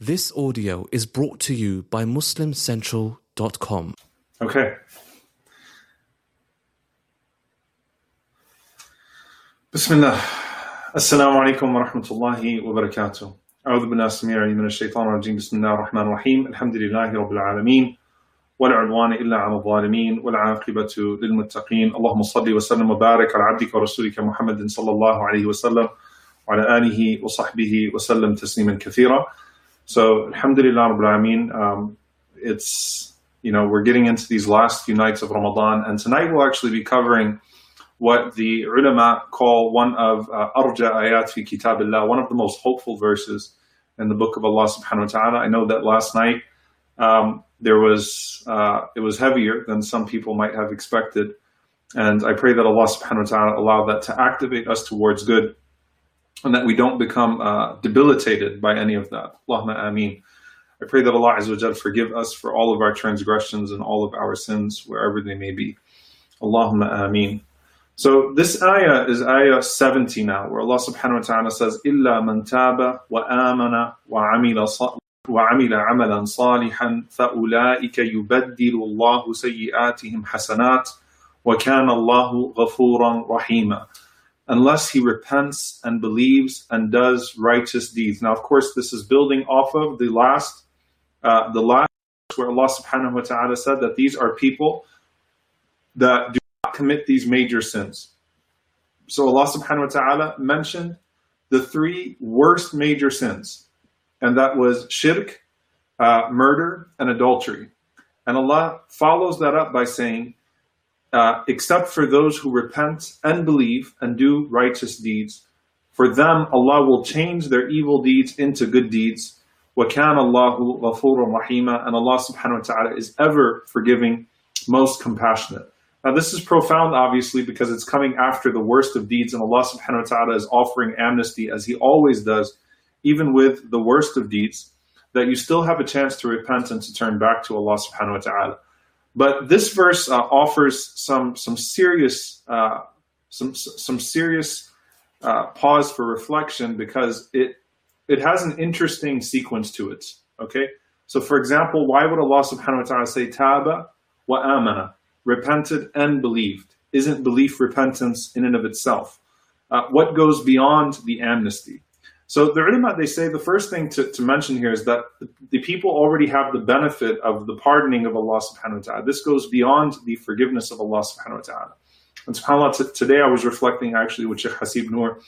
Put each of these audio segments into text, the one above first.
This audio is brought to you by MuslimCentral.com. Okay. بسم الله السلام عليكم ورحمة الله وبركاته أعوذ بالله السميع العليم من الشيطان الرجيم بسم الله الرحمن الرحيم الحمد لله رب العالمين ولا عدوان إلا على الظالمين والعاقبة للمتقين اللهم صل وسلم وبارك على عبدك ورسولك محمد صلى الله عليه وسلم وعلى آله وصحبه وسلم تسليما كثيرا so, Alhamdulillah Rabbil Alameen, um, it's, you know, we're getting into these last few nights of Ramadan, and tonight we'll actually be covering what the ulama call one of uh, arja ayat fi kitabillah, one of the most hopeful verses in the book of Allah subhanahu wa ta'ala. I know that last night um, there was, uh, it was heavier than some people might have expected. And I pray that Allah subhanahu wa ta'ala allow that to activate us towards good and that we don't become uh, debilitated by any of that. Allahumma ameen. I pray that Allah Azza wa forgive us for all of our transgressions and all of our sins, wherever they may be. Allahumma ameen. So this ayah is ayah 70 now, where Allah subhanahu wa ta'ala says, إِلَّا مَنْ تَابَ وَآمَنَ وَعَمِلَ وعمل عملا صالحا فأولئك يبدل الله سيئاتهم حسنات وكان الله غفورا رحيما unless he repents and believes and does righteous deeds. Now, of course, this is building off of the last, uh, the last where Allah Subhanahu wa Taala said that these are people that do not commit these major sins. So Allah Subhanahu wa Taala mentioned the three worst major sins, and that was shirk, uh, murder, and adultery. And Allah follows that up by saying, uh, except for those who repent and believe and do righteous deeds. For them, Allah will change their evil deeds into good deeds. وَكَانَ اللَّهُ غَفُورًا رَحِيمًا And Allah subhanahu wa ta'ala is ever forgiving, most compassionate. Now this is profound, obviously, because it's coming after the worst of deeds, and Allah subhanahu wa ta'ala is offering amnesty, as He always does, even with the worst of deeds, that you still have a chance to repent and to turn back to Allah subhanahu wa ta'ala. But this verse uh, offers some some serious uh, some some serious uh, pause for reflection because it it has an interesting sequence to it. Okay, so for example, why would Allah Subhanahu wa Taala say taba wa amana, repented and believed? Isn't belief repentance in and of itself? Uh, what goes beyond the amnesty? So the Rimmat, they say the first thing to, to mention here is that the, people already have the benefit of the pardoning of Allah subhanahu wa ta'ala. This goes beyond the forgiveness of Allah subhanahu wa ta'ala. And subhanAllah, t- today I was reflecting actually with Sheikh Hasib Noor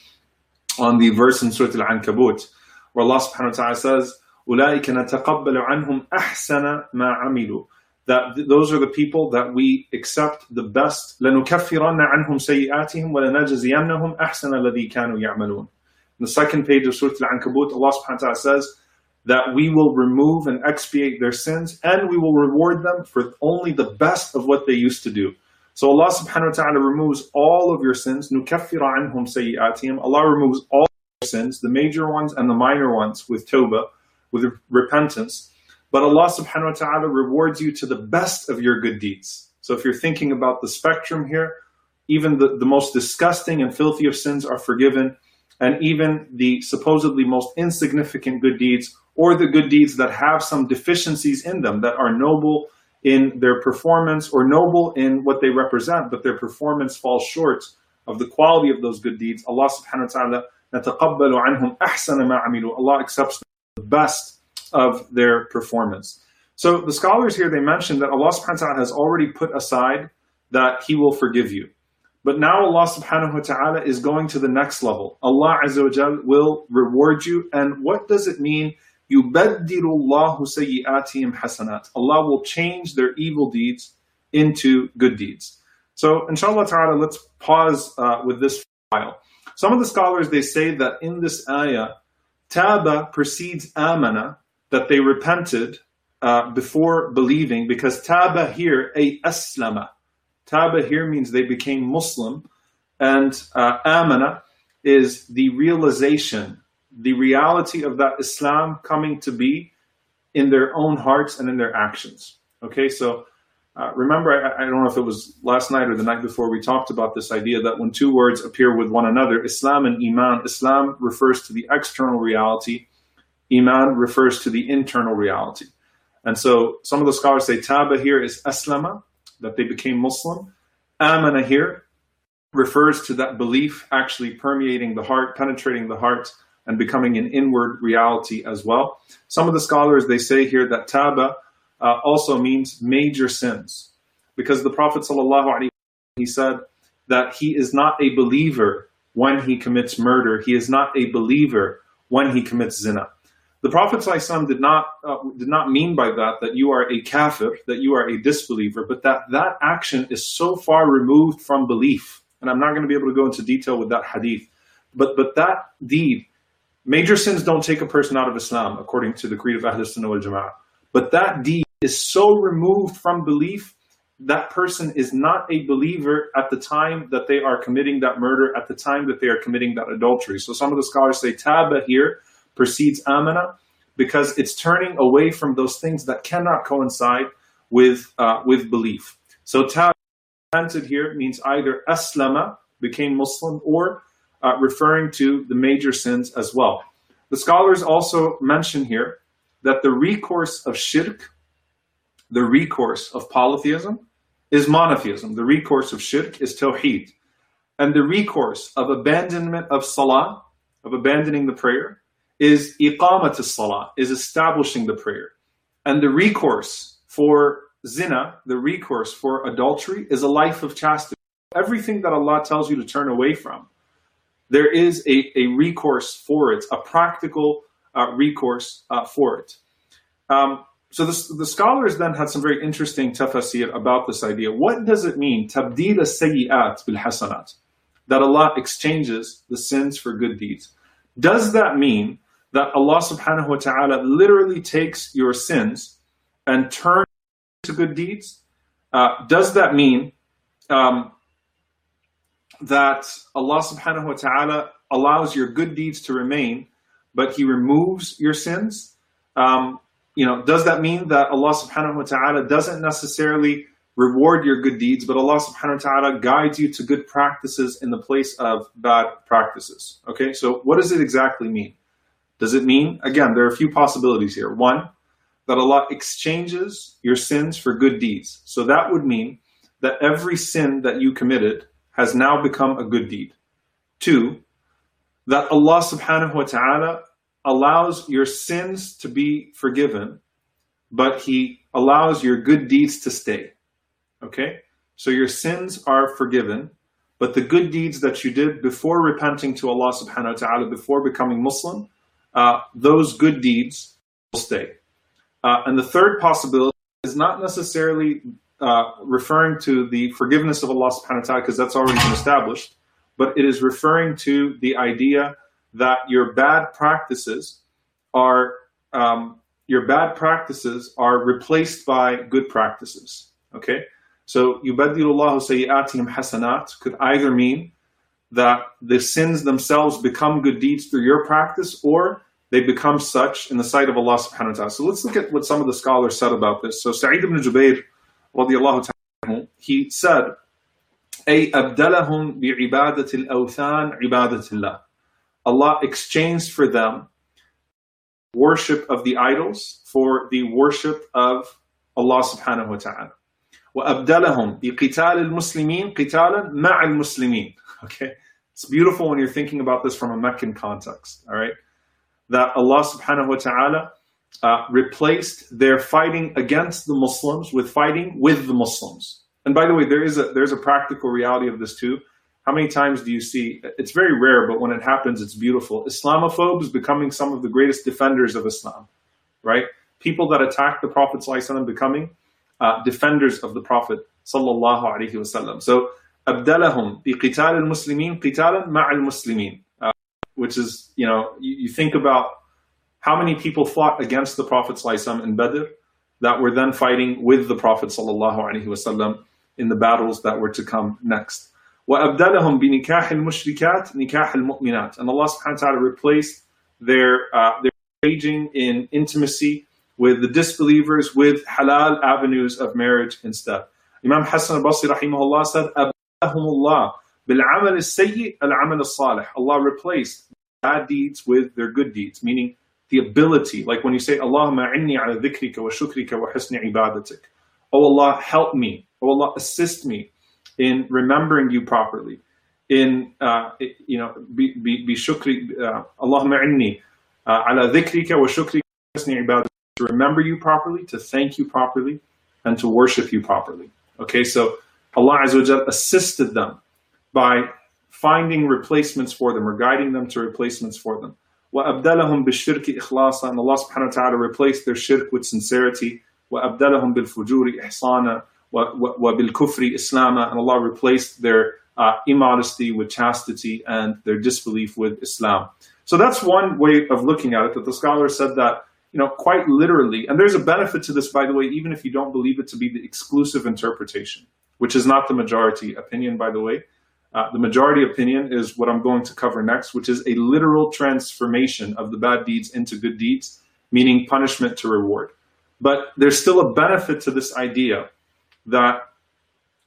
on the verse in Surah Al-Ankabut where Allah subhanahu wa ta'ala says, أُولَٰئِكَ نَتَقَبَّلُ anhum ahsana ma amilu. that th- those are the people that we accept the best. لَنُكَفِّرَنَّ عَنْهُمْ سَيِّئَاتِهِمْ وَلَنَجْزِيَنَّهُمْ أَحْسَنَ الَّذِي كَانُوا يَعْمَلُونَ the second page of Surah Al-Ankabut, Allah subhanahu wa ta'ala says that we will remove and expiate their sins and we will reward them for only the best of what they used to do. So Allah subhanahu wa ta'ala removes all of your sins. نُكَفِّرَ عَنْهُمْ سَيِّئَاتِهِمْ Allah removes all your sins, the major ones and the minor ones with tawbah, with repentance. But Allah subhanahu wa ta'ala rewards you to the best of your good deeds. So if you're thinking about the spectrum here, even the, the most disgusting and filthy of sins are forgiven and even the supposedly most insignificant good deeds or the good deeds that have some deficiencies in them that are noble in their performance or noble in what they represent, but their performance falls short of the quality of those good deeds. Allah subhanahu wa ta'ala نتقبل عنهم أحسن ما عملوا. Allah accepts the best of their performance. So the scholars here, they mentioned that Allah subhanahu wa ta'ala has already put aside that He will forgive you. But now Allah subhanahu wa ta'ala is going to the next level. Allah Azza wa Jal will reward you. And what does it mean? يُبَدِّلُ اللَّهُ سَيِّئَاتِهِمْ حَسَنَاتٍ Allah will change their evil deeds into good deeds. So inshallah ta'ala, let's pause uh, with this file. Some of the scholars, they say that in this ayah, taba precedes amana, that they repented uh, before believing, because taba here, a aslama, Taba here means they became Muslim, and uh, Amana is the realization, the reality of that Islam coming to be in their own hearts and in their actions. Okay, so uh, remember, I, I, don't know if it was last night or the night before, we talked about this idea that when two words appear with one another, Islam and Iman, Islam refers to the external reality, Iman refers to the internal reality. And so some of the scholars say Taba here is Aslama, that they became Muslim. Amana here refers to that belief actually permeating the heart, penetrating the heart, and becoming an inward reality as well. Some of the scholars they say here that Taba uh, also means major sins, because the Prophet ﷺ, he said that he is not a believer when he commits murder. He is not a believer when he commits zina. The Prophet did not uh, did not mean by that that you are a kafir, that you are a disbeliever, but that that action is so far removed from belief. And I'm not going to be able to go into detail with that hadith, but but that deed, major sins don't take a person out of Islam according to the creed of Ahl Sunnah wal Jama'ah. But that deed is so removed from belief that person is not a believer at the time that they are committing that murder, at the time that they are committing that adultery. So some of the scholars say taba here precedes amana because it's turning away from those things that cannot coincide with uh, with belief. So taba here means either aslama became Muslim or uh, referring to the major sins as well. The scholars also mention here that the recourse of shirk, the recourse of polytheism, is monotheism. The recourse of shirk is tawheed. And the recourse of abandonment of salah, of abandoning the prayer, is iqamat salah, is establishing the prayer. And the recourse for zina, the recourse for adultery, is a life of chastity. Everything that Allah tells you to turn away from, there is a, a recourse for it, a practical uh, recourse uh, for it. Um, so the, the scholars then had some very interesting tafsir about this idea. What does it mean, tabdil sayyi'at bil hasanat? That Allah exchanges the sins for good deeds. Does that mean that Allah subhanahu wa ta'ala literally takes your sins and turns to good deeds? Uh, does that mean um, that Allah subhanahu wa ta'ala allows your good deeds to remain, but He removes your sins? Um, you know, does that mean that Allah subhanahu wa ta'ala doesn't necessarily reward your good deeds, but Allah subhanahu wa ta'ala guides you to good practices in the place of bad practices? Okay, so what does it exactly mean? Does it mean, again, there are a few possibilities here. One, that Allah exchanges your sins for good deeds. So that would mean that every sin that you committed has now become a good deed. Two, that Allah subhanahu wa ta'ala allows your sins to be forgiven, but he allows your good deeds to stay. Okay? So your sins are forgiven, but the good deeds that you did before repenting to Allah subhanahu wa ta'ala, before becoming Muslim, uh, those good deeds will stay. Uh, and the third possibility is not necessarily uh, referring to the forgiveness of Allah subhanahu wa ta'ala, because that's already been established, but it is referring to the idea that your bad practices are um, your bad practices are replaced by good practices. Okay, so yubadilullahu sayyi'atihim hasanat could either mean that the sins themselves become good deeds through your practice, or they become such in the sight of Allah subhanahu wa ta'ala. So let's look at what some of the scholars said about this. So Sa'id ibn Jubair, radiallahu ta'ala, he said, أي أبدلهم بعبادة الأوثان عبادة الله Allah exchanged for them worship of the idols for the worship of Allah subhanahu wa ta'ala. وأبدلهم بقتال المسلمين قتالا مع المسلمين. Okay, it's beautiful when you're thinking about this from a Meccan context. All right, that Allah subhanahu wa ta'ala uh, replaced their fighting against the Muslims with fighting with the Muslims. And by the way, there is a there's a practical reality of this too. How many times do you see? It's very rare, but when it happens, it's beautiful. Islamophobes becoming some of the greatest defenders of Islam, right? People that attack the Prophet ﷺ becoming uh, defenders of the Prophet sallallahu alaihi wasallam. So, abdalahum biqital al-muslimin qitalan ma'al muslimin, uh, which is, you know, you, you, think about how many people fought against the Prophet ﷺ in Badr that were then fighting with the Prophet sallallahu alaihi wasallam in the battles that were to come next. وَأَبْدَلَهُمْ بِنِكَاحِ الْمُشْرِكَاتِ نِكَاحِ الْمُؤْمِنَاتِ And Allah subhanahu wa ta'ala replaced their, uh, their engaging in intimacy with the disbelievers with halal avenues of marriage instead. Imam Hassan al-Basri rahimahullah said, أَبْدَلَهُمُ اللَّهِ بِالْعَمَلِ السَّيِّئِ الْعَمَلِ الصَّالِحِ Allah replaced bad deeds with their good deeds, meaning the ability, like when you say, Allahumma inni ala dhikrika wa shukrika wa husni ibadatik. Oh Allah, help me. Oh Allah, assist me in remembering you properly. In, uh, you know, be, be, be shukri, uh, Allahumma inni uh, ala dhikrika wa shukrika wa husni ibadatik. To remember you properly, to thank you properly, and to worship you properly. Okay, so Allah Azza assisted them by finding replacements for them or guiding them to replacements for them. وَأَبْدَلَهُمْ بِالشِّرْكِ إِخْلَاصًا And Allah subhanahu wa ta'ala replaced their shirk with sincerity. وَأَبْدَلَهُمْ بِالْفُجُورِ إِحْصَانًا وَبِالْكُفْرِ إِسْلَامًا And Allah replaced their uh, immodesty with chastity and their disbelief with Islam. So that's one way of looking at it, that the scholar said that, you know, quite literally, and there's a benefit to this, by the way, even if you don't believe it to be the exclusive interpretation, which is not the majority opinion, by the way. Uh, the majority opinion is what I'm going to cover next, which is a literal transformation of the bad deeds into good deeds, meaning punishment to reward. But there's still a benefit to this idea that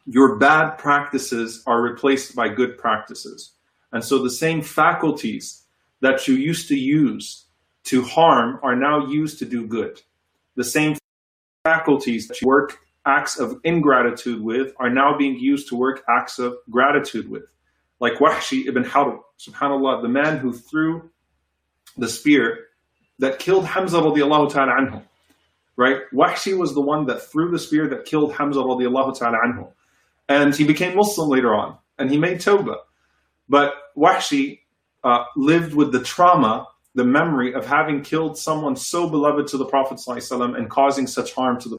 your bad practices are replaced by good practices. And so the same faculties that you used to use to harm are now used to do good. The same faculties that you work acts of ingratitude with are now being used to work acts of gratitude with. Like Wahshi ibn Harb, subhanAllah, the man who threw the spear that killed Hamza radiallahu ta'ala anhu. Right? Wahshi was the one that threw the spear that killed Hamza radiallahu ta'ala anhu. And he became Muslim later on. And he made tawbah. But Wahshi uh, lived with the trauma, the memory of having killed someone so beloved to the Prophet and causing such harm to the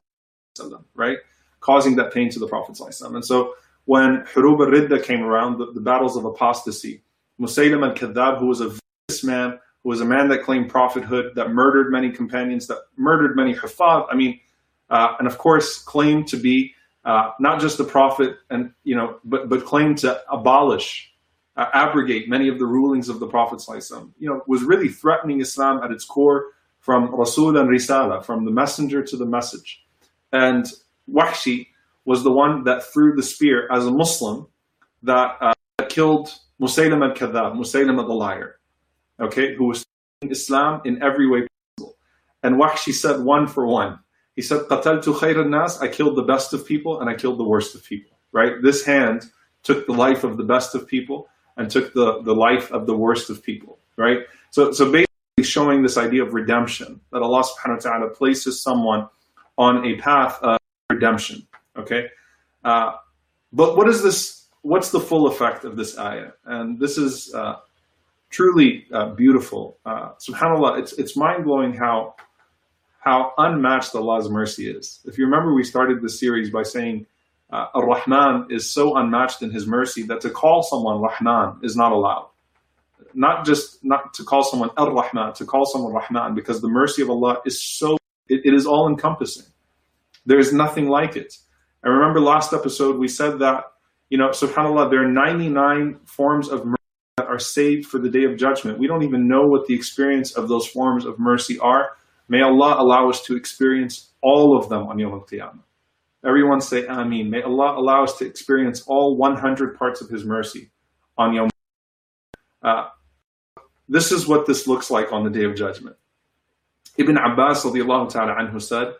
right? Causing that pain to the Prophet. And so when Hurub al-Ridda came around, the, the, battles of apostasy, Musaylim al-Kadhab, who was a vicious man, who was a man that claimed prophethood, that murdered many companions, that murdered many hufad, I mean, uh, and of course claimed to be uh, not just the prophet, and you know, but but claimed to abolish, uh, abrogate many of the rulings of the Prophet. You know, was really threatening Islam at its core from Rasul and Risala, from the messenger to the message. And Wahshi was the one that threw the spear as a Muslim that uh, killed Musaylim al-Kadhab, Musaylim the liar, okay, who was Islam in every way possible. And Wahshi said one for one. He said, قَتَلْتُ خَيْرَ nas I killed the best of people and I killed the worst of people, right? This hand took the life of the best of people and took the, the life of the worst of people, right? So, so basically showing this idea of redemption, that Allah subhanahu wa ta'ala places someone on a path of redemption. Okay, uh, but what is this? What's the full effect of this ayah? And this is uh, truly uh, beautiful. Uh, Subhanallah, it's it's mind blowing how how unmatched Allah's mercy is. If you remember, we started this series by saying uh, Ar-Rahman is so unmatched in His mercy that to call someone Rahman is not allowed. Not just not to call someone Ar-Rahman, to call someone Rahman, because the mercy of Allah is so it, it is all encompassing. There is nothing like it. I remember last episode we said that, you know, subhanAllah, there are 99 forms of mercy that are saved for the day of judgment. We don't even know what the experience of those forms of mercy are. May Allah allow us to experience all of them on Yom Al-Qiyamah. Everyone say Ameen. May Allah allow us to experience all 100 parts of His mercy on Yom uh, This is what this looks like on the Day of Judgment. Ibn Abbas ta'ala anhu said,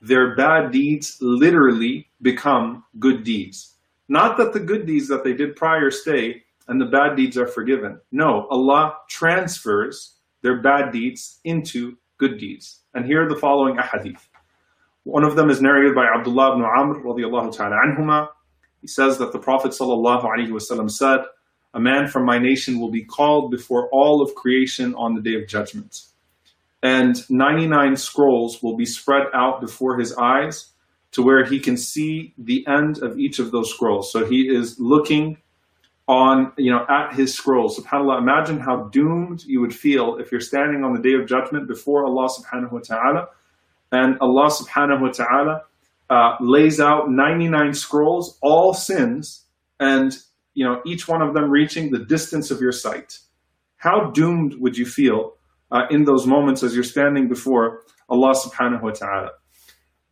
their bad deeds literally become good deeds. Not that the good deeds that they did prior stay and the bad deeds are forgiven. No, Allah transfers their bad deeds into good deeds. And here are the following ahadith. One of them is narrated by Abdullah ibn Amr radiallahu ta'ala anhuma. He says that the Prophet said, a man from my nation will be called before all of creation on the day of judgment and 99 scrolls will be spread out before his eyes to where he can see the end of each of those scrolls. So he is looking on, you know, at his scrolls. SubhanAllah, imagine how doomed you would feel if you're standing on the day of judgment before Allah subhanahu wa ta'ala, and Allah subhanahu wa ta'ala uh, lays out 99 scrolls, all sins, and, you know, each one of them reaching the distance of your sight. How doomed would you feel uh, in those moments as you're standing before Allah subhanahu wa ta'ala.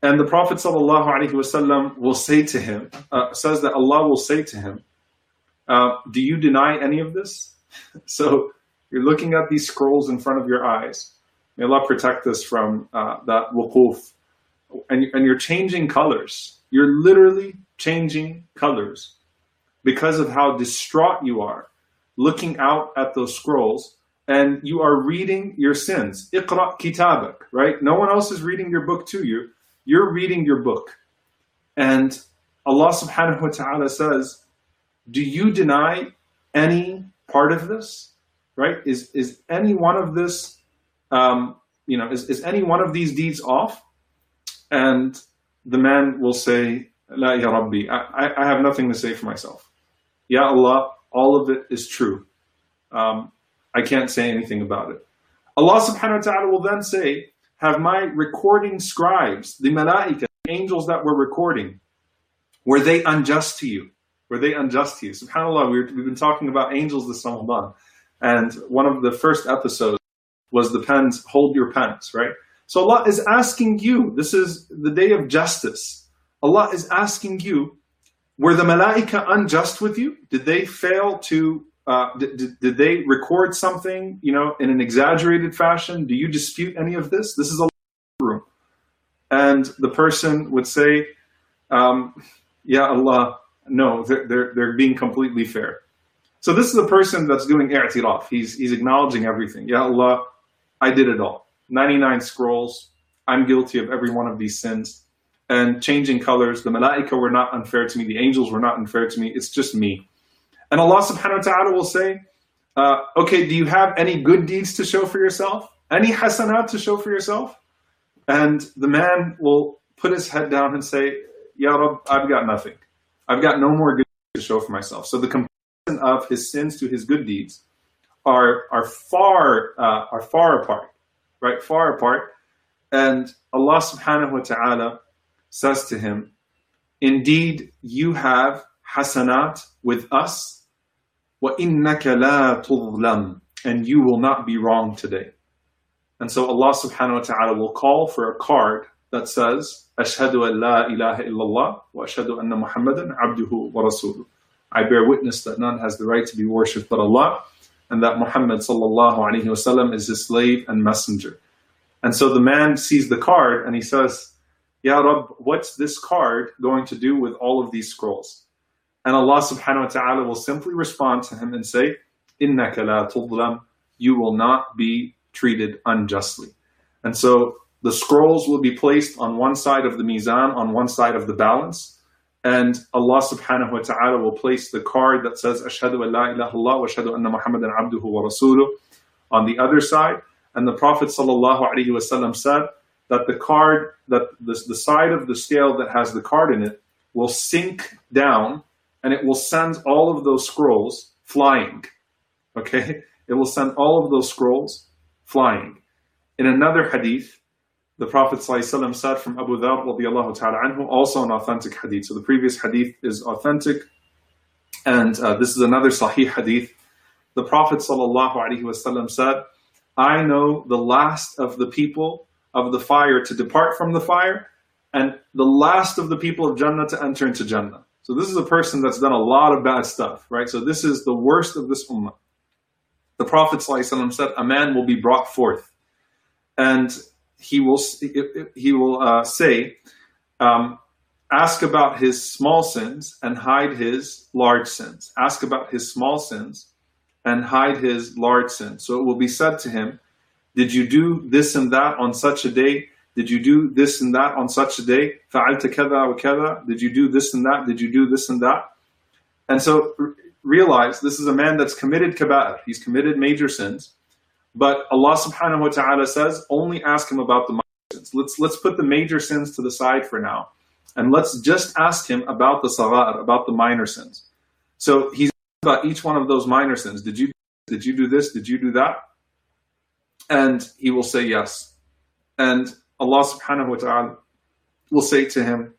And the Prophet sallallahu alaihi wasallam will say to him, uh, says that Allah will say to him, uh, do you deny any of this? so you're looking at these scrolls in front of your eyes. May Allah protect us from uh, that wuquf. And, and you're changing colors. You're literally changing colors because of how distraught you are looking out at those scrolls and you are reading your sins. Iqra kitabak, right? No one else is reading your book to you. You're reading your book. And Allah subhanahu wa ta'ala says, Do you deny any part of this? Right? Is is any one of this um, you know, is, is any one of these deeds off? And the man will say, La ya Rabbi, I, I have nothing to say for myself. Ya Allah, all of it is true. Um, I can't say anything about it. Allah subhanahu wa ta'ala will then say, Have my recording scribes, the malaika, the angels that were recording, were they unjust to you? Were they unjust to you? SubhanAllah, we have been talking about angels this Ramadan. And one of the first episodes was the pens, hold your pens, right? So Allah is asking you, this is the day of justice. Allah is asking you, were the malaika unjust with you? Did they fail to, uh, did, did they record something, you know, in an exaggerated fashion? Do you dispute any of this? This is a room. And the person would say, um, yeah, Allah, no, they're, they're, they're being completely fair. So this is a person that's doing i'tiraf. He's, he's acknowledging everything. Ya Allah, I did it all. 99 scrolls. I'm guilty of every one of these sins. And changing colors, the malaika were not unfair to me, the angels were not unfair to me, it's just me. And Allah subhanahu wa ta'ala will say, uh, okay, do you have any good deeds to show for yourself? Any hasanat to show for yourself? And the man will put his head down and say, Ya Rab, I've got nothing. I've got no more good to show for myself. So the comparison of his sins to his good deeds are are far uh, are far apart, right? Far apart. And Allah subhanahu wa ta'ala says to him, Indeed, you have hasanat with us, وَإِنَّكَ لَا تُظْلَمْ And you will not be wrong today. And so Allah subhanahu wa ta'ala will call for a card that says, أشهد أن لا إله إلا الله وأشهد أن محمدا عبده ورسوله. I bear witness that none has the right to be worshipped but Allah and that Muhammad sallallahu alaihi wasallam is his slave and messenger. And so the man sees the card and he says, Ya Rab, what's this card going to do with all of these scrolls? And Allah subhanahu wa ta'ala will simply respond to him and say, إِنَّكَ لَا تُظْلَمْ You will not be treated unjustly. And so the scrolls will be placed on one side of the mizan, on one side of the balance, and Allah subhanahu wa ta'ala will place the card that says Ashhadu an la ilaha Allah wa ashhadu anna Muhammadan abduhu wa rasuluh on the other side. And the Prophet sallallahu alaihi wasallam said that the card, that the, the side of the scale that has the card in it will sink down and it will send all of those scrolls flying. Okay? It will send all of those scrolls flying. In another hadith, the Prophet ﷺ said from Abu Dhar also an authentic hadith. So the previous hadith is authentic, and uh, this is another sahih hadith. The Prophet ﷺ said, I know the last of the people of the fire to depart from the fire, and the last of the people of Jannah to enter into Jannah. So this is a person that's done a lot of bad stuff, right? So this is the worst of this ummah. The Prophet said, a man will be brought forth. And he will he will uh, say, um, ask about his small sins and hide his large sins. Ask about his small sins and hide his large sins. So it will be said to him, Did you do this and that on such a day? Did you do this and that on such a day? Did you do this and that? Did you do this and that? And so realize this is a man that's committed kaba'ir. He's committed major sins. But Allah subhanahu wa ta'ala says, only ask him about the minor sins. Let's, let's put the major sins to the side for now. And let's just ask him about the saghar, about the minor sins. So he's about each one of those minor sins. Did you, did you do this? Did you do that? And he will say yes. And Allah subhanahu wa ta'ala will say to him,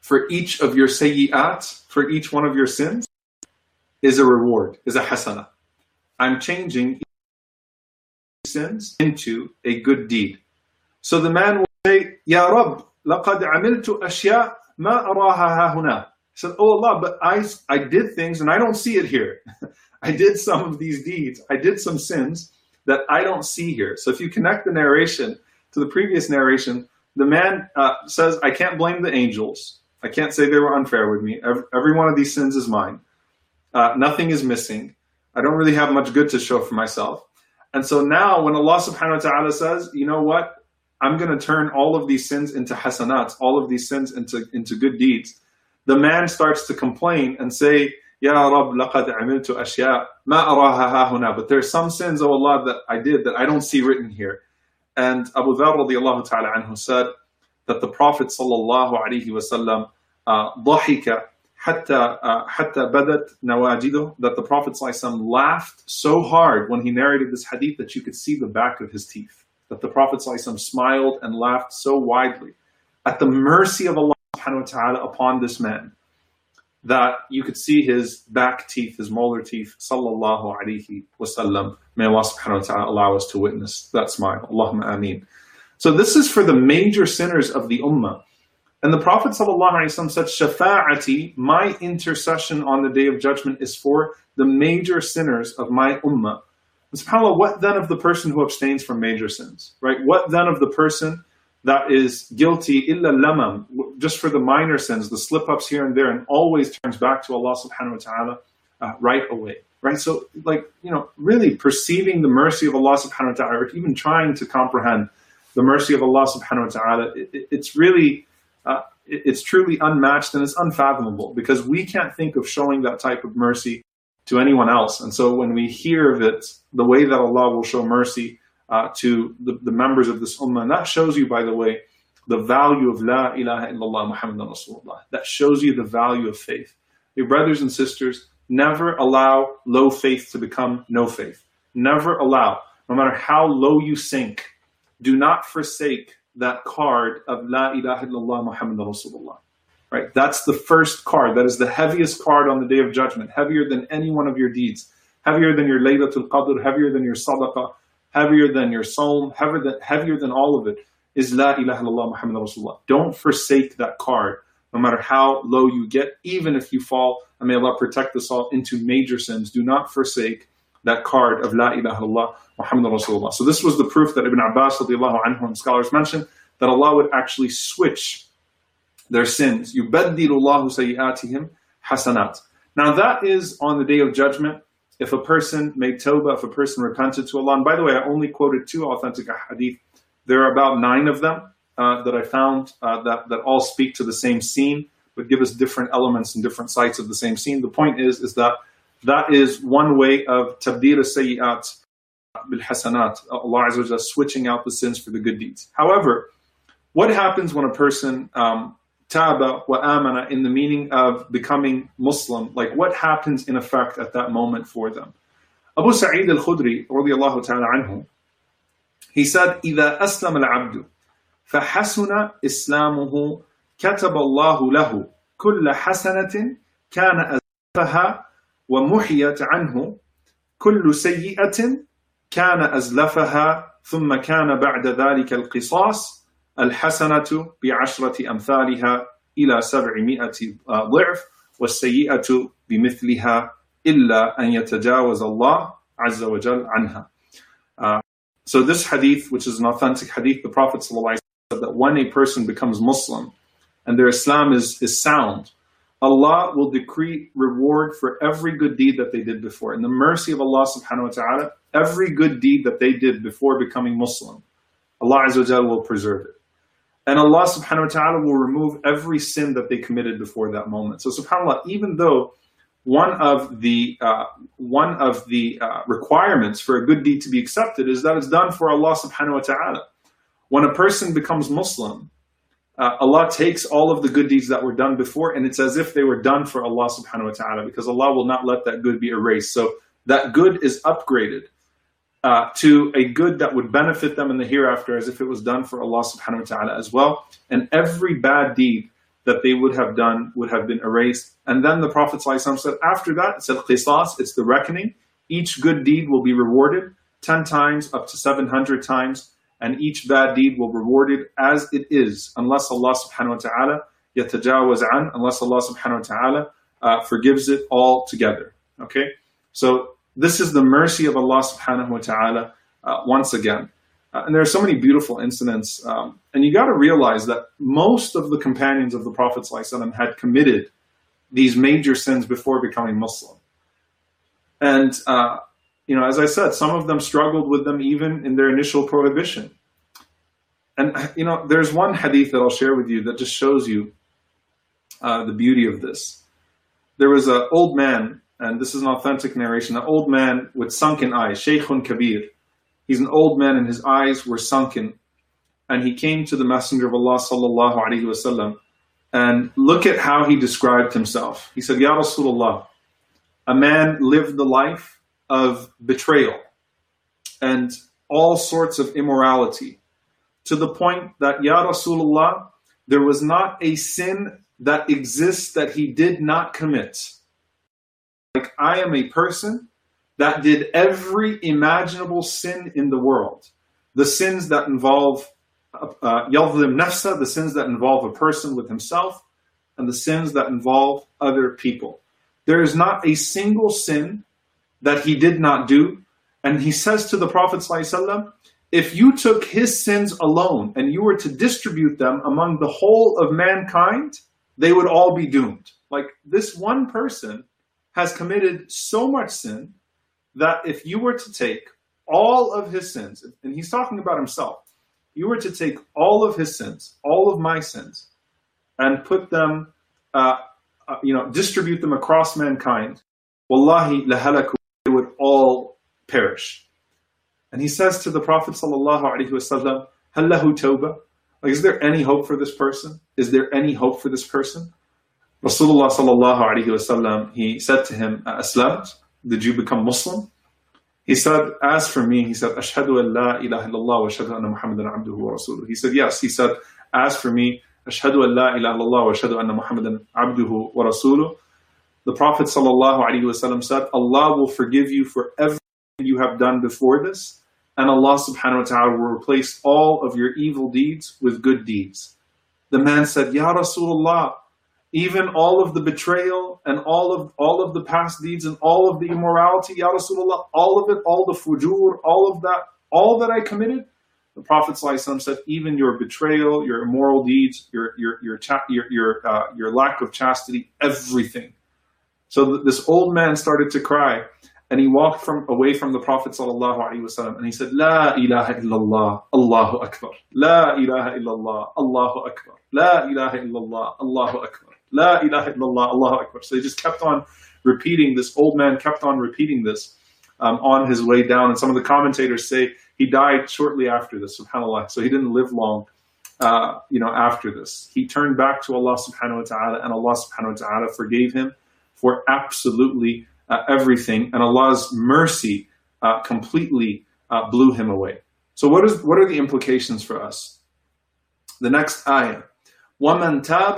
for each of your sayyi'at, for each one of your sins, is a reward, is a hasana. I'm changing sins into a good deed. So the man will say, Ya Rab, لقد عملت أشياء ما أراها هنا. He said, Oh Allah, but I, I did things and I don't see it here. I did some of these deeds. I did some sins that I don't see here. So if you connect the narration to the previous narration, the man uh, says, I can't blame the angels. I can't say they were unfair with me. Every, every one of these sins is mine. Uh, nothing is missing. I don't really have much good to show for myself. And so now when Allah subhanahu wa ta'ala says, you know what? I'm going to turn all of these sins into hasanats, all of these sins into, into good deeds. The man starts to complain and say, Ya Rab, laqad amiltu ashya ma araha huna. But there's some sins, oh Allah, that I did that I don't see written here. And Abu Dhar radiallahu ta'ala anhu said that the Prophet sallallahu alayhi wasallam ضحك حتى حتى بدت نواجده that the Prophet ﷺ laughed so hard when he narrated this hadith that you could see the back of his teeth. That the Prophet ﷺ smiled and laughed so widely at the mercy of Allah subhanahu wa ta'ala upon this man that you could see his back teeth, his molar teeth, sallallahu alayhi wasallam. May Allah subhanahu wa ta'ala allow us to witness that smile. Allahumma ameen. So this is for the major sinners of the ummah. And the Prophet ﷺ said, Shafa'ati, my intercession on the day of judgment is for the major sinners of my ummah. And subhanAllah, what then of the person who abstains from major sins? Right? What then of the person that is guilty illa lamam, just for the minor sins, the slip-ups here and there, and always turns back to Allah subhanahu wa ta'ala uh, right away. Right? So like, you know, really perceiving the mercy of Allah subhanahu wa ta'ala, or even trying to comprehend the mercy of Allah subhanahu wa ta'ala, it, it's really uh, it's truly unmatched and it's unfathomable because we can't think of showing that type of mercy to anyone else. And so when we hear of it, the way that Allah will show mercy uh, to the, the, members of this ummah, and that shows you, by the way, the value of La ilaha illallah Muhammadan Rasulullah. That shows you the value of faith. Your brothers and sisters, never allow low faith to become no faith. Never allow, no matter how low you sink, do not forsake that card of La ilaha illallah Muhammad Rasulullah. Right? That's the first card. That is the heaviest card on the day of judgment, heavier than any one of your deeds, heavier than your Laylatul Qadr, heavier than your sadaqah, heavier than your sawm, heavier than, heavier than all of it, is La ilaha illallah Muhammad Rasulullah. Don't forsake that card, no matter how low you get, even if you fall, and may Allah protect us all into major sins. Do not forsake that card of La ilaha illallah Muhammad Rasulullah. So this was the proof that Ibn Abbas anhu, and scholars mentioned that Allah would actually switch their sins. You Yubaddilullahu sayyatihim hasanat. Now that is on the day of judgment if a person made tawbah, if a person repented to Allah. And by the way, I only quoted two authentic hadith. There are about nine of them uh, that I found uh, that, that all speak to the same scene, but give us different elements and different sites of the same scene. The point is, is that that is one way of tabdil sayyat bil hasanat, Allah Azza switching out the sins for the good deeds. However, what happens when a person um, taba wa amana in the meaning of becoming Muslim? Like what happens in effect at that moment for them? Abu Sa'id al-Khudri radiallahu ta'ala anhu, he said, إِذَا أَسْلَمَ الْعَبْدُ فَحَسُنَ إِسْلَامُهُ كتب الله له كل حسنة كان أزلفها ومحيت عنه كل سيئة كان أزلفها ثم كان بعد ذلك القصاص الحسنة بعشرة أمثالها إلى سبعمائة ضعف والسيئة بمثلها إلا أن يتجاوز الله عز وجل عنها. Uh, so this hadith, which is an authentic hadith, the Prophet ﷺ said that when a person becomes Muslim and their Islam is, is sound, Allah will decree reward for every good deed that they did before. In the mercy of Allah subhanahu wa ta'ala, every good deed that they did before becoming Muslim, Allah Azza will preserve it. And Allah subhanahu wa ta'ala will remove every sin that they committed before that moment. So subhanAllah, even though one of the uh, one of the uh, requirements for a good deed to be accepted is that it's done for Allah subhanahu wa ta'ala. When a person becomes Muslim, uh, Allah takes all of the good deeds that were done before and it's as if they were done for Allah subhanahu wa ta'ala because Allah will not let that good be erased. So that good is upgraded uh, to a good that would benefit them in the hereafter as if it was done for Allah subhanahu wa ta'ala as well. And every bad deed that they would have done would have been erased. And then the Prophet said, after that, it said qisas, it's the reckoning. Each good deed will be rewarded 10 times up to 700 times, and each bad deed will be rewarded as it is, unless Allah subhanahu wa ta'ala yatajawaz an, unless Allah subhanahu wa ta'ala uh, forgives it all together. Okay? So this is the mercy of Allah subhanahu wa ta'ala uh, once again. Uh, and there are so many beautiful incidents. Um, and you got to realize that most of the companions of the Prophet ﷺ had committed these major sins before becoming Muslim. And, uh, you know, as I said, some of them struggled with them even in their initial prohibition. And, you know, there's one hadith that I'll share with you that just shows you uh, the beauty of this. There was an old man, and this is an authentic narration, an old man with sunken eyes, Shaykhun Kabir. He's an old man and his eyes were sunken. And he came to the Messenger of Allah sallallahu alaihi wasallam and look at how he described himself. He said, Ya Rasulullah, a man lived the life of betrayal and all sorts of immorality to the point that, Ya Rasulullah, there was not a sin that exists that he did not commit. Like, I am a person that did every imaginable sin in the world. The sins that involve uh, nafsa, the sins that involve a person with himself, and the sins that involve other people. There is not a single sin that he did not do. And he says to the Prophet ﷺ, if you took his sins alone and you were to distribute them among the whole of mankind, they would all be doomed. Like this one person has committed so much sin that if you were to take all of his sins, and he's talking about himself, you were to take all of his sins, all of my sins, and put them, uh, uh, you know, distribute them across mankind, wallahi lahalaku, they would all perish. And he says to the Prophet sallallahu alaihi wasallam, "Hallahu tawbah." Like, is there any hope for this person? Is there any hope for this person? Rasulullah sallallahu alaihi wasallam, he said to him, "Aslamt? Did you become Muslim?" He said, as for me, he said, Ashhadu an la ilaha illallah wa ashhadu anna Muhammadan abduhu wa rasuluh. He said, yes. He said, as for me, Ashhadu an la ilaha illallah wa ashhadu anna Muhammadan abduhu wa rasuluh. The Prophet sallallahu alaihi wasallam said, Allah will forgive you for everything you have done before this, and Allah subhanahu wa ta'ala will replace all of your evil deeds with good deeds. The man said, Ya Rasulullah, even all of the betrayal and all of all of the past deeds and all of the immorality, Ya Rasulullah, all of it, all the fujur, all of that, all that I committed. The Prophet said, even your betrayal, your immoral deeds, your your your your your, uh, your lack of chastity, everything. So th- this old man started to cry, and he walked from away from the Prophet ﷺ, and he said, La ilaha illallah, Allahu Akbar. La ilaha illallah, Allahu Akbar. La ilaha illallah, Allahu Akbar. La ilaha illallah, Allahu Akbar. So he just kept on repeating this. Old man kept on repeating this um, on his way down. And some of the commentators say he died shortly after this, subhanAllah. So he didn't live long, uh, you know, after this. He turned back to Allah subhanahu wa ta'ala and Allah subhanahu wa ta'ala forgave him for absolutely uh, everything. And Allah's mercy uh, completely uh, blew him away. So what is what are the implications for us? The next ayah. وَمَنْ تَابَ وَعَمِلَ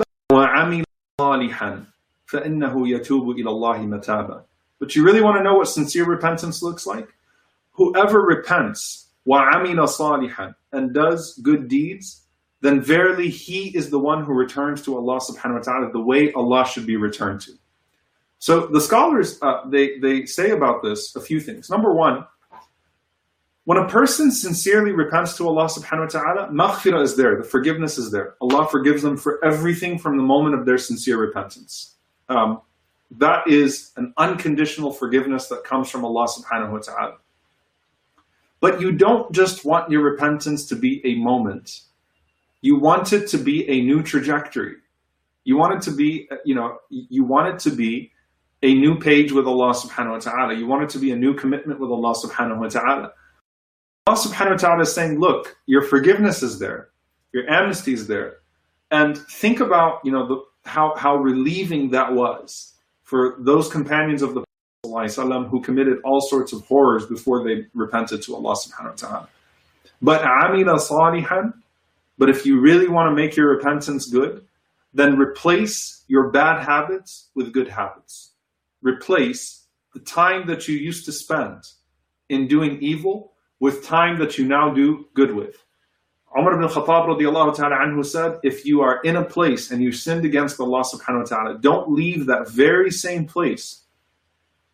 صالحا فإنه يتوب إلى الله متابا. But you really want to know what sincere repentance looks like? Whoever repents وَعَمِلَ صَالِحًا and does good deeds, then verily he is the one who returns to Allah subhanahu wa ta'ala the way Allah should be returned to. So the scholars, uh, they, they say about this a few things. Number one, when a person sincerely repents to Allah subhanahu wa ta'ala, maghfirah is there, the forgiveness is there. Allah forgives them for everything from the moment of their sincere repentance. Um, that is an unconditional forgiveness that comes from Allah subhanahu wa ta'ala. But you don't just want your repentance to be a moment. You want it to be a new trajectory. You want it to be, you know, you want it to be a new page with Allah subhanahu wa ta'ala. You want it to be a new commitment with Allah subhanahu wa ta'ala. Allah subhanahu wa ta'ala is saying, look, your forgiveness is there, your amnesty is there. And think about, you know, the, how, how relieving that was for those companions of the Prophet who committed all sorts of horrors before they repented to Allah subhanahu wa ta'ala. But amila salihan, but if you really want to make your repentance good, then replace your bad habits with good habits. Replace the time that you used to spend in doing evil with time that you now do good with. Umar ibn Khattab radiallahu ta'ala anhu said, if you are in a place and you sinned against Allah subhanahu wa ta'ala, don't leave that very same place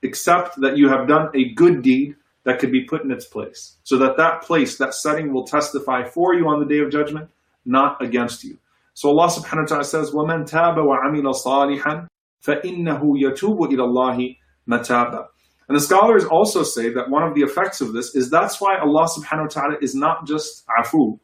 except that you have done a good deed that could be put in its place. So that that place, that setting will testify for you on the day of judgment, not against you. So Allah subhanahu wa ta'ala says, وَمَنْ تَابَ وَعَمِلَ صَالِحًا فَإِنَّهُ يَتُوبُ إِلَى اللَّهِ مَتَابًا and the scholars also say that one of the effects of this is that's why Allah subhanahu wa ta'ala is not just afu,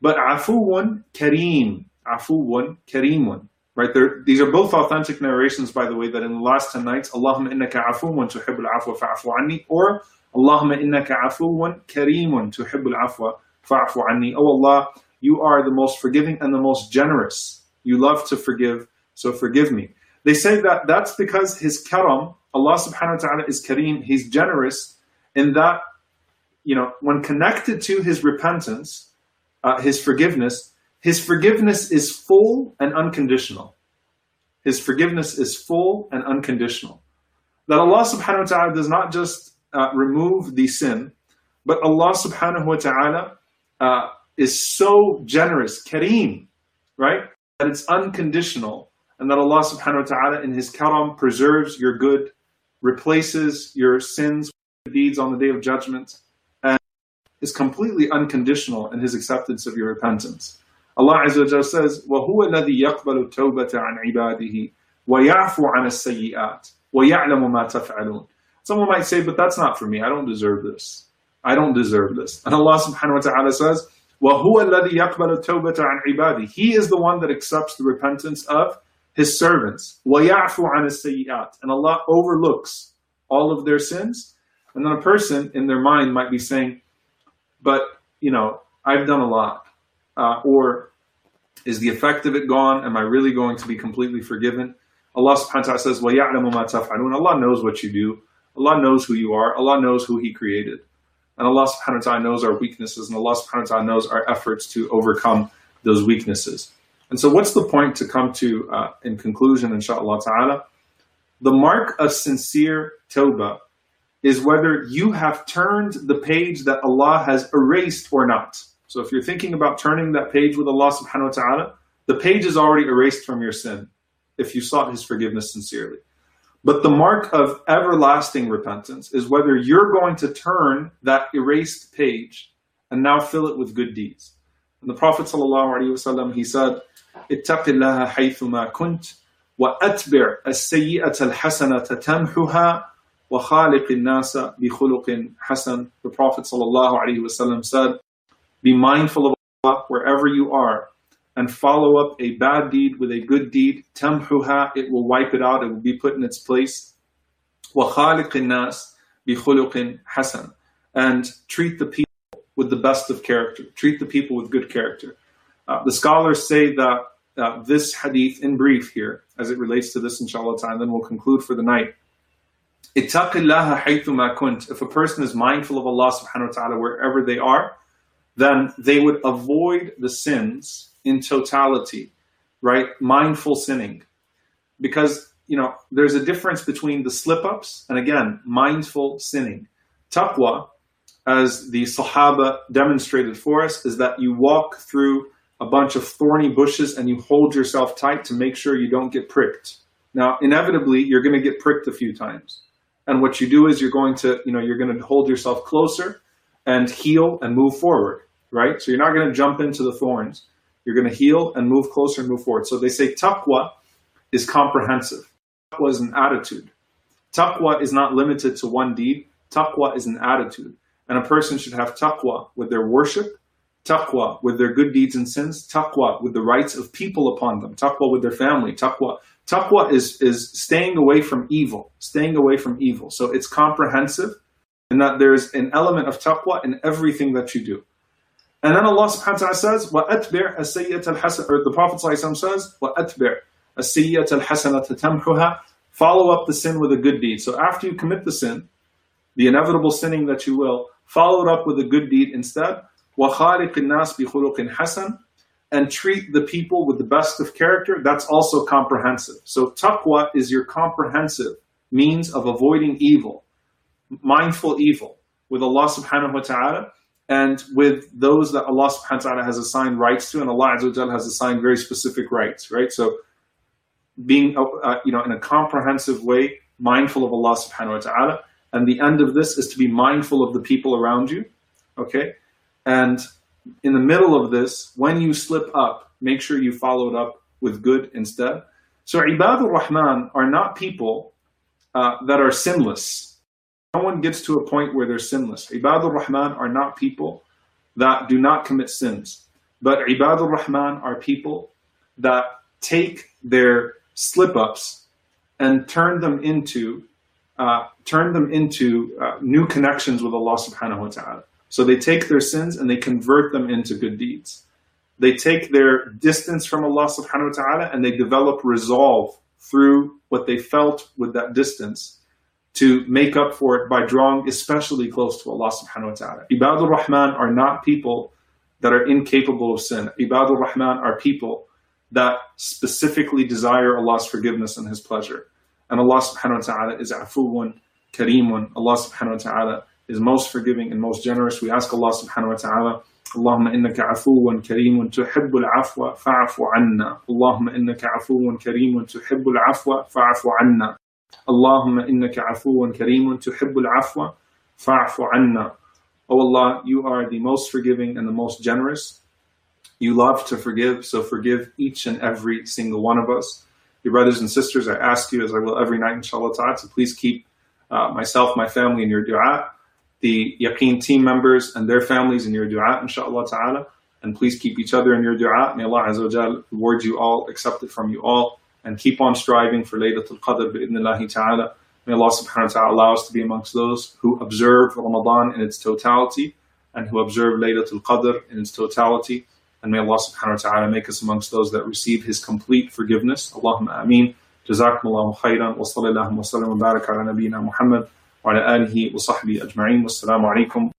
but afuun kareem, afuun kareemun. Right these are both authentic narrations, by the way, that in the last 10 nights, Allahumma innaka afuun tuhibbul afwa fa'afu anni, or Allahumma innaka afuun kareemun tuhibbul afwa fa'afu anni. Oh Allah, you are the most forgiving and the most generous. You love to forgive, so forgive me. They say that that's because his karam, Allah subhanahu wa ta'ala is kareem, he's generous in that, you know, when connected to his repentance, uh, his forgiveness, his forgiveness is full and unconditional. His forgiveness is full and unconditional. That Allah subhanahu wa ta'ala does not just uh, remove the sin, but Allah subhanahu wa ta'ala uh, is so generous, kareem, right? That it's unconditional and that Allah subhanahu wa ta'ala in His karam preserves your good, replaces your sins, deeds on the day of judgment, and is completely unconditional in His acceptance of your repentance. Allah Azza wa says, وَهُوَ الَّذِي يَقْبَلُ التَّوْبَةَ عَنْ عِبَادِهِ وَيَعْفُ عَنَ السَّيِّئَاتِ وَيَعْلَمُ مَا تَفْعَلُونَ Someone might say, but that's not for me. I don't deserve this. I don't deserve this. And Allah subhanahu wa ta'ala says, وَهُوَ الَّذِي يَقْبَلُ التَّوْبَةَ عَنْ عِبَادِهِ He is the one that accepts the repentance of His servants. وَيَعْفُ عَنِ السَّيِّئَاتِ And Allah overlooks all of their sins. And then a person in their mind might be saying, but, you know, I've done a lot. Uh, or is the effect of it gone? Am I really going to be completely forgiven? Allah subhanahu wa ta'ala says, وَيَعْلَمُ مَا تَفْعَلُونَ Allah knows what you do. Allah knows who you are. Allah knows who He created. And Allah subhanahu wa ta'ala knows our weaknesses, and Allah subhanahu wa ta'ala knows our efforts to overcome those weaknesses. And so, what's the point to come to uh, in conclusion, inshallah ta'ala? The mark of sincere tawbah is whether you have turned the page that Allah has erased or not. So, if you're thinking about turning that page with Allah subhanahu wa ta'ala, the page is already erased from your sin if you sought His forgiveness sincerely. But the mark of everlasting repentance is whether you're going to turn that erased page and now fill it with good deeds. And the Prophet ﷺ, he said, اتق الله حيثما كنت وأتبع السيئة الحسنة تمحها وخالق الناس بخلق حسن. The Prophet ﷺ said, be mindful of Allah wherever you are and follow up a bad deed with a good deed, tamhuha, it will wipe it out, it will be put in its place. وَخَالِقِ النَّاسِ بِخُلُقٍ حَسَنٍ And treat the people with the best of character. Treat the people with good character. Uh, the scholars say that uh, this hadith, in brief here, as it relates to this inshallah time, then we'll conclude for the night. If a person is mindful of Allah subhanahu wa ta'ala wherever they are, then they would avoid the sins in totality, right? Mindful sinning. Because, you know, there's a difference between the slip ups and again, mindful sinning. Taqwa, as the Sahaba demonstrated for us, is that you walk through a bunch of thorny bushes and you hold yourself tight to make sure you don't get pricked. Now, inevitably, you're going to get pricked a few times. And what you do is you're going to, you know, you're going to hold yourself closer and heal and move forward, right? So you're not going to jump into the thorns. You're going to heal and move closer and move forward. So they say taqwa is comprehensive. Taqwa is an attitude. Taqwa is not limited to one deed. Taqwa is an attitude. And a person should have taqwa with their worship, taqwa with their good deeds and sins, taqwa with the rights of people upon them, taqwa with their family, taqwa. Taqwa is, is staying away from evil, staying away from evil. So it's comprehensive and that there's an element of taqwa in everything that you do. And then Allah subhanahu wa ta'ala says, وَأَتْبِعْ السَّيِّئَةَ الْحَسَنَةَ Or the Prophet says, وَأَتْبِعْ السَّيِّئَةَ الْحَسَنَةَ تَمْحُهَا Follow up the sin with a good deed. So after you commit the sin, the inevitable sinning that you will, follow it up with a good deed instead. وَخَالِقِ النَّاسِ بِخُلُقٍ حَسَنٍ And treat the people with the best of character. That's also comprehensive. So taqwa is your comprehensive means of avoiding evil, mindful evil with Allah subhanahu wa ta'ala and with those that Allah subhanahu wa ta'ala has assigned rights to, and Allah has assigned very specific rights, right? So being, uh, you know, in a comprehensive way, mindful of Allah subhanahu wa ta'ala, And the end of this is to be mindful of the people around you. Okay? And in the middle of this, when you slip up, make sure you follow it up with good instead. So Ibadur Rahman are not people uh, that are sinless. No one gets to a point where they're sinless. Ibadur Rahman are not people that do not commit sins. But Ibadur Rahman are people that take their slip ups and turn them into uh, turn them into uh, new connections with Allah subhanahu wa ta'ala. So they take their sins and they convert them into good deeds. They take their distance from Allah subhanahu wa ta'ala and they develop resolve through what they felt with that distance to make up for it by drawing especially close to Allah subhanahu wa ta'ala. Ibadur Rahman are not people that are incapable of sin. Ibadur Rahman are people that specifically desire Allah's forgiveness and His pleasure. And Allah subhanahu wa ta'ala is afuwan, kareemun. Allah subhanahu wa ta'ala is most forgiving and most generous. We ask Allah subhanahu wa ta'ala, Allahumma innaka afuwan kareemun tuhibbul afwa fa'afu anna. Allahumma innaka afuwan kareemun tuhibbul afwa fa'afu anna. Allahumma innaka afuwan kareemun tuhibbul afwa fa'afu anna. O oh Allah, you are the most forgiving and the most generous. You love to forgive, so forgive each and every single one of us. Your brothers and sisters, I ask you, as I will every night, inshallah ta'ala, to please keep uh, myself, my family, and your dua the Yaqeen team members and their families in your dua, inshallah ta'ala. And please keep each other in your dua. May Allah Azza reward you all, accept it from you all, and keep on striving for Laylatul Qadr bi'idhnillahi ta'ala. May Allah subhanahu wa ta'ala allow us to be amongst those who observe Ramadan in its totality and who observe Laylatul Qadr in its totality. And may Allah subhanahu wa ta'ala make us amongst those that receive His complete forgiveness. Allahumma ameen. جزاكم الله خيرا وصلى الله وسلم وبارك على نبينا محمد وعلى آله وصحبه أجمعين. والسلام عليكم